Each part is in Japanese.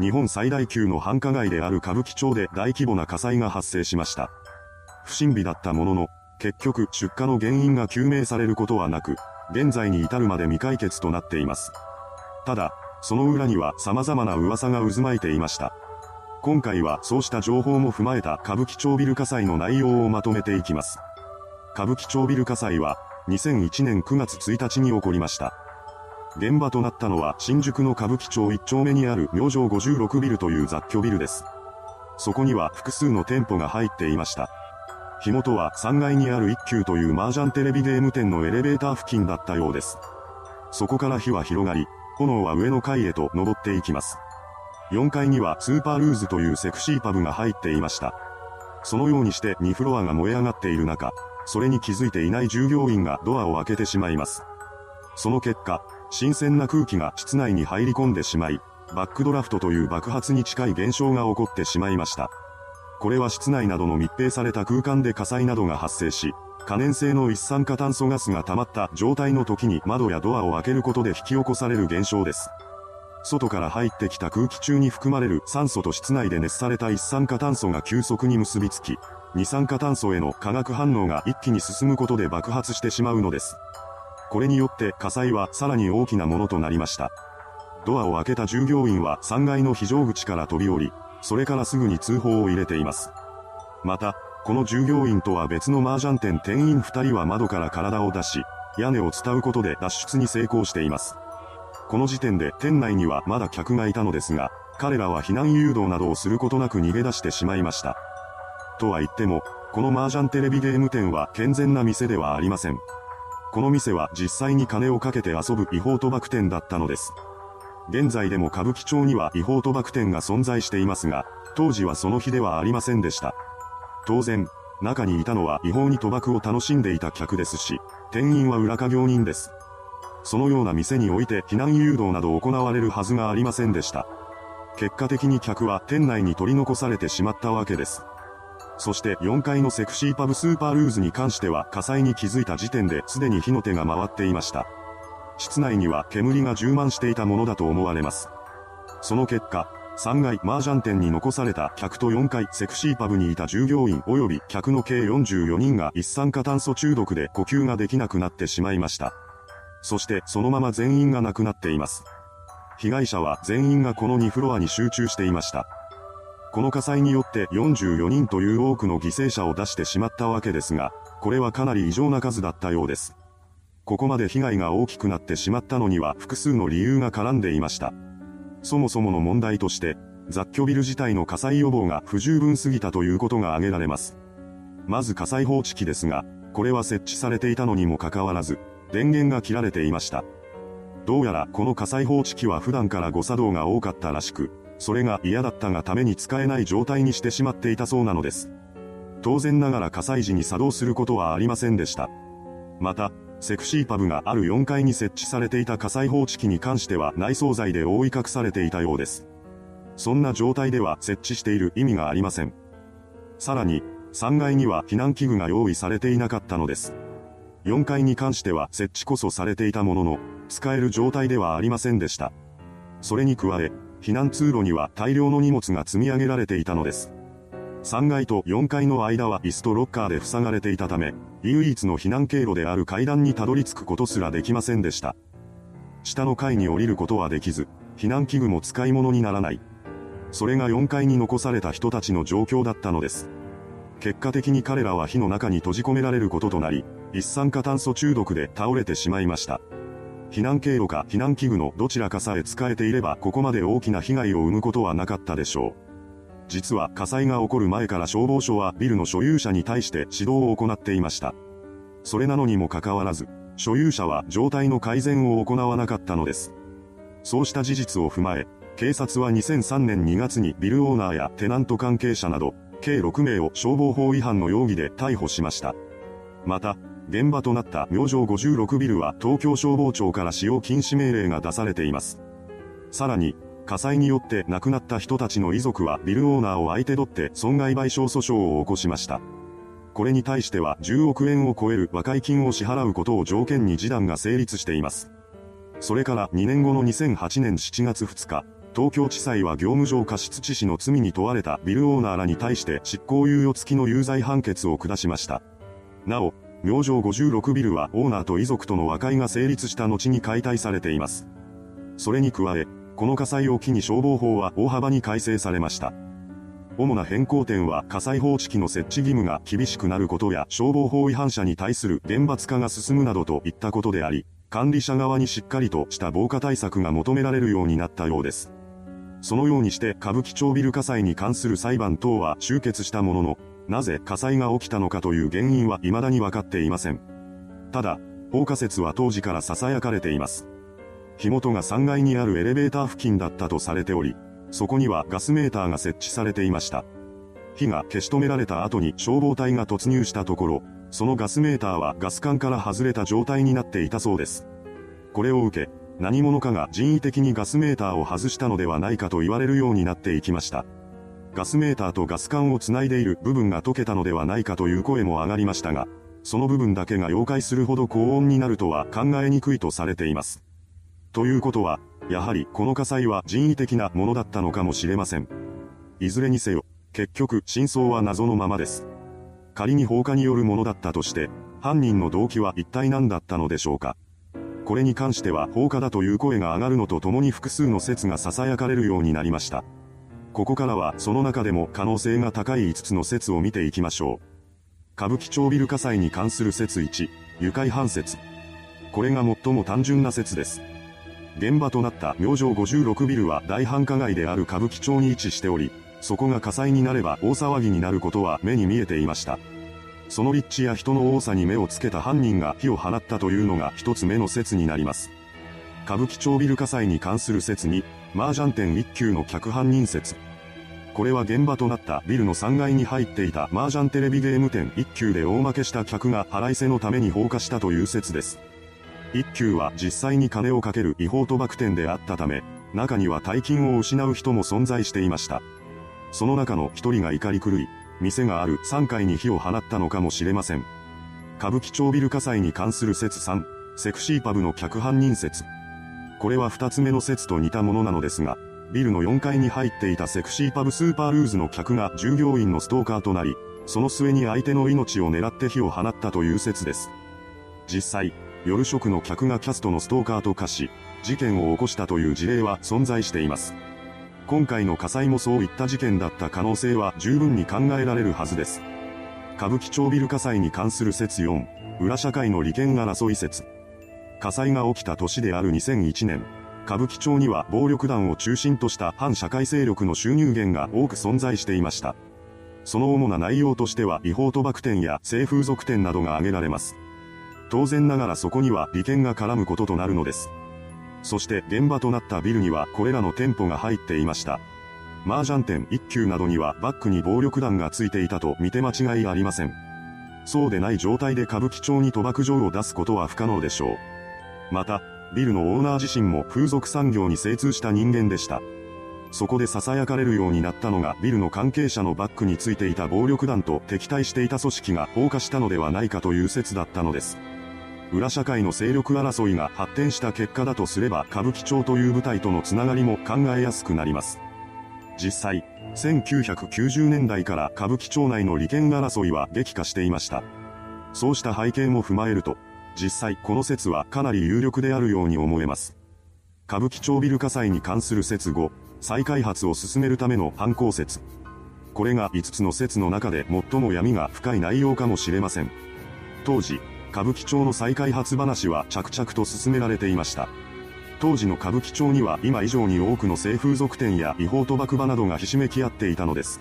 日本最大級の繁華街である歌舞伎町で大規模な火災が発生しました。不審火だったものの、結局出火の原因が究明されることはなく、現在に至るまで未解決となっています。ただ、その裏には様々な噂が渦巻いていました。今回はそうした情報も踏まえた歌舞伎町ビル火災の内容をまとめていきます。歌舞伎町ビル火災は、2001年9月1日に起こりました。現場となったのは新宿の歌舞伎町1丁目にある明星56ビルという雑居ビルです。そこには複数の店舗が入っていました。火元は3階にある一休という麻雀テレビゲーム店のエレベーター付近だったようです。そこから火は広がり、炎は上の階へと登っていきます。4階にはスーパールーズというセクシーパブが入っていました。そのようにして2フロアが燃え上がっている中、それに気づいていない従業員がドアを開けてしまいます。その結果、新鮮な空気が室内に入り込んでしまい、バックドラフトという爆発に近い現象が起こってしまいました。これは室内などの密閉された空間で火災などが発生し、可燃性の一酸化炭素ガスが溜まった状態の時に窓やドアを開けることで引き起こされる現象です。外から入ってきた空気中に含まれる酸素と室内で熱された一酸化炭素が急速に結びつき、二酸化炭素への化学反応が一気に進むことで爆発してしまうのです。これによって火災はさらに大きなものとなりました。ドアを開けた従業員は3階の非常口から飛び降り、それからすぐに通報を入れています。また、この従業員とは別の麻雀店店員2人は窓から体を出し、屋根を伝うことで脱出に成功しています。この時点で店内にはまだ客がいたのですが、彼らは避難誘導などをすることなく逃げ出してしまいました。とは言っても、この麻雀テレビゲーム店は健全な店ではありません。この店は実際に金をかけて遊ぶ違法賭博店だったのです。現在でも歌舞伎町には違法賭博店が存在していますが、当時はその日ではありませんでした。当然、中にいたのは違法に賭博を楽しんでいた客ですし、店員は裏稼業人です。そのような店において避難誘導など行われるはずがありませんでした。結果的に客は店内に取り残されてしまったわけです。そして4階のセクシーパブスーパールーズに関しては火災に気づいた時点ですでに火の手が回っていました。室内には煙が充満していたものだと思われます。その結果、3階麻雀店に残された客と4階セクシーパブにいた従業員及び客の計44人が一酸化炭素中毒で呼吸ができなくなってしまいました。そしてそのまま全員が亡くなっています。被害者は全員がこの2フロアに集中していました。この火災によって44人という多くの犠牲者を出してしまったわけですが、これはかなり異常な数だったようです。ここまで被害が大きくなってしまったのには複数の理由が絡んでいました。そもそもの問題として、雑居ビル自体の火災予防が不十分すぎたということが挙げられます。まず火災報知器ですが、これは設置されていたのにもかかわらず、電源が切られていました。どうやらこの火災報知器は普段から誤作動が多かったらしく、それが嫌だったがために使えない状態にしてしまっていたそうなのです。当然ながら火災時に作動することはありませんでした。また、セクシーパブがある4階に設置されていた火災報知器に関しては内装材で覆い隠されていたようです。そんな状態では設置している意味がありません。さらに、3階には避難器具が用意されていなかったのです。4階に関しては設置こそされていたものの、使える状態ではありませんでした。それに加え、避難通路には大量の荷物が積み上げられていたのです。3階と4階の間は椅子とロッカーで塞がれていたため、唯一の避難経路である階段にたどり着くことすらできませんでした。下の階に降りることはできず、避難器具も使い物にならない。それが4階に残された人たちの状況だったのです。結果的に彼らは火の中に閉じ込められることとなり、一酸化炭素中毒で倒れてしまいました。避難経路か避難器具のどちらかさえ使えていればここまで大きな被害を生むことはなかったでしょう。実は火災が起こる前から消防署はビルの所有者に対して指導を行っていました。それなのにもかかわらず、所有者は状態の改善を行わなかったのです。そうした事実を踏まえ、警察は2003年2月にビルオーナーやテナント関係者など、計6名を消防法違反の容疑で逮捕しました。また、現場となった明星56ビルは東京消防庁から使用禁止命令が出されています。さらに、火災によって亡くなった人たちの遺族はビルオーナーを相手取って損害賠償訴訟を起こしました。これに対しては10億円を超える和解金を支払うことを条件に示談が成立しています。それから2年後の2008年7月2日、東京地裁は業務上過失致死の罪に問われたビルオーナーらに対して執行猶予付きの有罪判決を下しました。なお、明星56ビルはオーナーと遺族との和解が成立した後に解体されています。それに加え、この火災を機に消防法は大幅に改正されました。主な変更点は火災報知器の設置義務が厳しくなることや消防法違反者に対する厳罰化が進むなどといったことであり、管理者側にしっかりとした防火対策が求められるようになったようです。そのようにして歌舞伎町ビル火災に関する裁判等は終結したものの、なぜ火災が起きたのかという原因は未だに分かっていません。ただ、放火説は当時から囁かれています。火元が3階にあるエレベーター付近だったとされており、そこにはガスメーターが設置されていました。火が消し止められた後に消防隊が突入したところ、そのガスメーターはガス管から外れた状態になっていたそうです。これを受け、何者かが人為的にガスメーターを外したのではないかと言われるようになっていきました。ガスメーターとガス管をつないでいる部分が溶けたのではないかという声も上がりましたが、その部分だけが溶解するほど高温になるとは考えにくいとされています。ということは、やはりこの火災は人為的なものだったのかもしれません。いずれにせよ、結局真相は謎のままです。仮に放火によるものだったとして、犯人の動機は一体何だったのでしょうか。これに関しては放火だという声が上がるのとともに複数の説が囁かれるようになりました。ここからはその中でも可能性が高い5つの説を見ていきましょう。歌舞伎町ビル火災に関する説1、愉快犯説。これが最も単純な説です。現場となった明星56ビルは大繁華街である歌舞伎町に位置しており、そこが火災になれば大騒ぎになることは目に見えていました。その立地や人の多さに目をつけた犯人が火を放ったというのが一つ目の説になります。歌舞伎町ビル火災に関する説に、麻雀店一級の客犯人説。これは現場となったビルの3階に入っていた麻雀テレビゲーム店一級で大負けした客が払いせのために放火したという説です。一級は実際に金をかける違法賭博店であったため、中には大金を失う人も存在していました。その中の一人が怒り狂い、店がある3階に火を放ったのかもしれません。歌舞伎町ビル火災に関する説3、セクシーパブの客犯人説。これは二つ目の説と似たものなのですが、ビルの4階に入っていたセクシーパブスーパールーズの客が従業員のストーカーとなり、その末に相手の命を狙って火を放ったという説です。実際、夜食の客がキャストのストーカーと化し、事件を起こしたという事例は存在しています。今回の火災もそういった事件だった可能性は十分に考えられるはずです。歌舞伎町ビル火災に関する説4、裏社会の利権争い説。火災が起きた年である2001年、歌舞伎町には暴力団を中心とした反社会勢力の収入源が多く存在していました。その主な内容としては違法賭博店や性風俗店などが挙げられます。当然ながらそこには利権が絡むこととなるのです。そして現場となったビルにはこれらの店舗が入っていました。麻雀店一級などにはバックに暴力団がついていたと見て間違いありません。そうでない状態で歌舞伎町に賭博場を出すことは不可能でしょう。また、ビルのオーナー自身も風俗産業に精通した人間でした。そこで囁かれるようになったのがビルの関係者のバックについていた暴力団と敵対していた組織が放火したのではないかという説だったのです。裏社会の勢力争いが発展した結果だとすれば歌舞伎町という舞台とのつながりも考えやすくなります。実際、1990年代から歌舞伎町内の利権争いは激化していました。そうした背景も踏まえると、実際この説はかなり有力であるように思えます。歌舞伎町ビル火災に関する説5、再開発を進めるための犯行説。これが5つの説の中で最も闇が深い内容かもしれません。当時、歌舞伎町の再開発話は着々と進められていました。当時の歌舞伎町には今以上に多くの性風俗店や違法賭博場などがひしめき合っていたのです。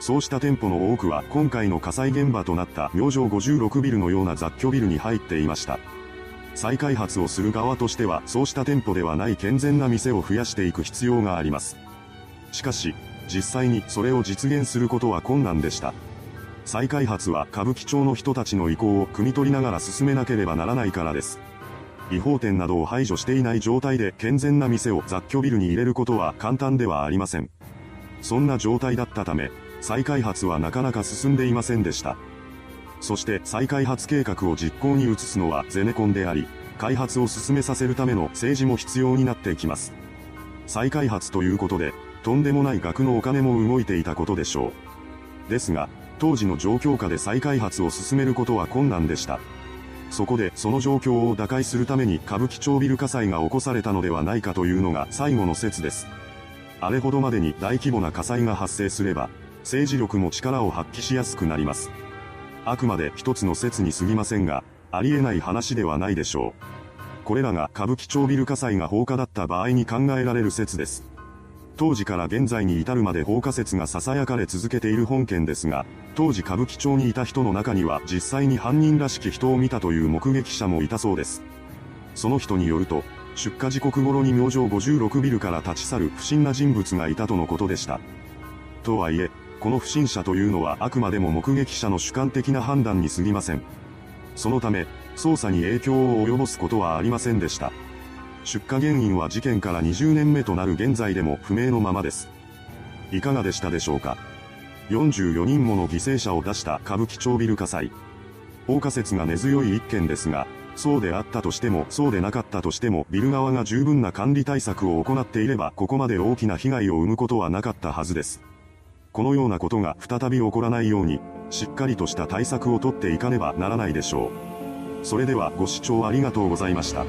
そうした店舗の多くは今回の火災現場となった明星56ビルのような雑居ビルに入っていました。再開発をする側としてはそうした店舗ではない健全な店を増やしていく必要があります。しかし、実際にそれを実現することは困難でした。再開発は歌舞伎町の人たちの意向を汲み取りながら進めなければならないからです。違法店などを排除していない状態で健全な店を雑居ビルに入れることは簡単ではありません。そんな状態だったため、再開発はなかなか進んでいませんでした。そして再開発計画を実行に移すのはゼネコンであり、開発を進めさせるための政治も必要になってきます。再開発ということで、とんでもない額のお金も動いていたことでしょう。ですが、当時の状況下で再開発を進めることは困難でした。そこでその状況を打開するために歌舞伎町ビル火災が起こされたのではないかというのが最後の説です。あれほどまでに大規模な火災が発生すれば、政治力も力を発揮しやすくなります。あくまで一つの説に過ぎませんが、ありえない話ではないでしょう。これらが歌舞伎町ビル火災が放火だった場合に考えられる説です。当時から現在に至るまで放火説が囁かれ続けている本件ですが、当時歌舞伎町にいた人の中には実際に犯人らしき人を見たという目撃者もいたそうです。その人によると、出火時刻頃に明星56ビルから立ち去る不審な人物がいたとのことでした。とはいえ、この不審者というのはあくまでも目撃者の主観的な判断に過ぎません。そのため、捜査に影響を及ぼすことはありませんでした。出火原因は事件から20年目となる現在でも不明のままです。いかがでしたでしょうか ?44 人もの犠牲者を出した歌舞伎町ビル火災。放火説が根強い一件ですが、そうであったとしてもそうでなかったとしてもビル側が十分な管理対策を行っていればここまで大きな被害を生むことはなかったはずです。このようなことが再び起こらないように、しっかりとした対策をとっていかねばならないでしょう。それではご視聴ありがとうございました。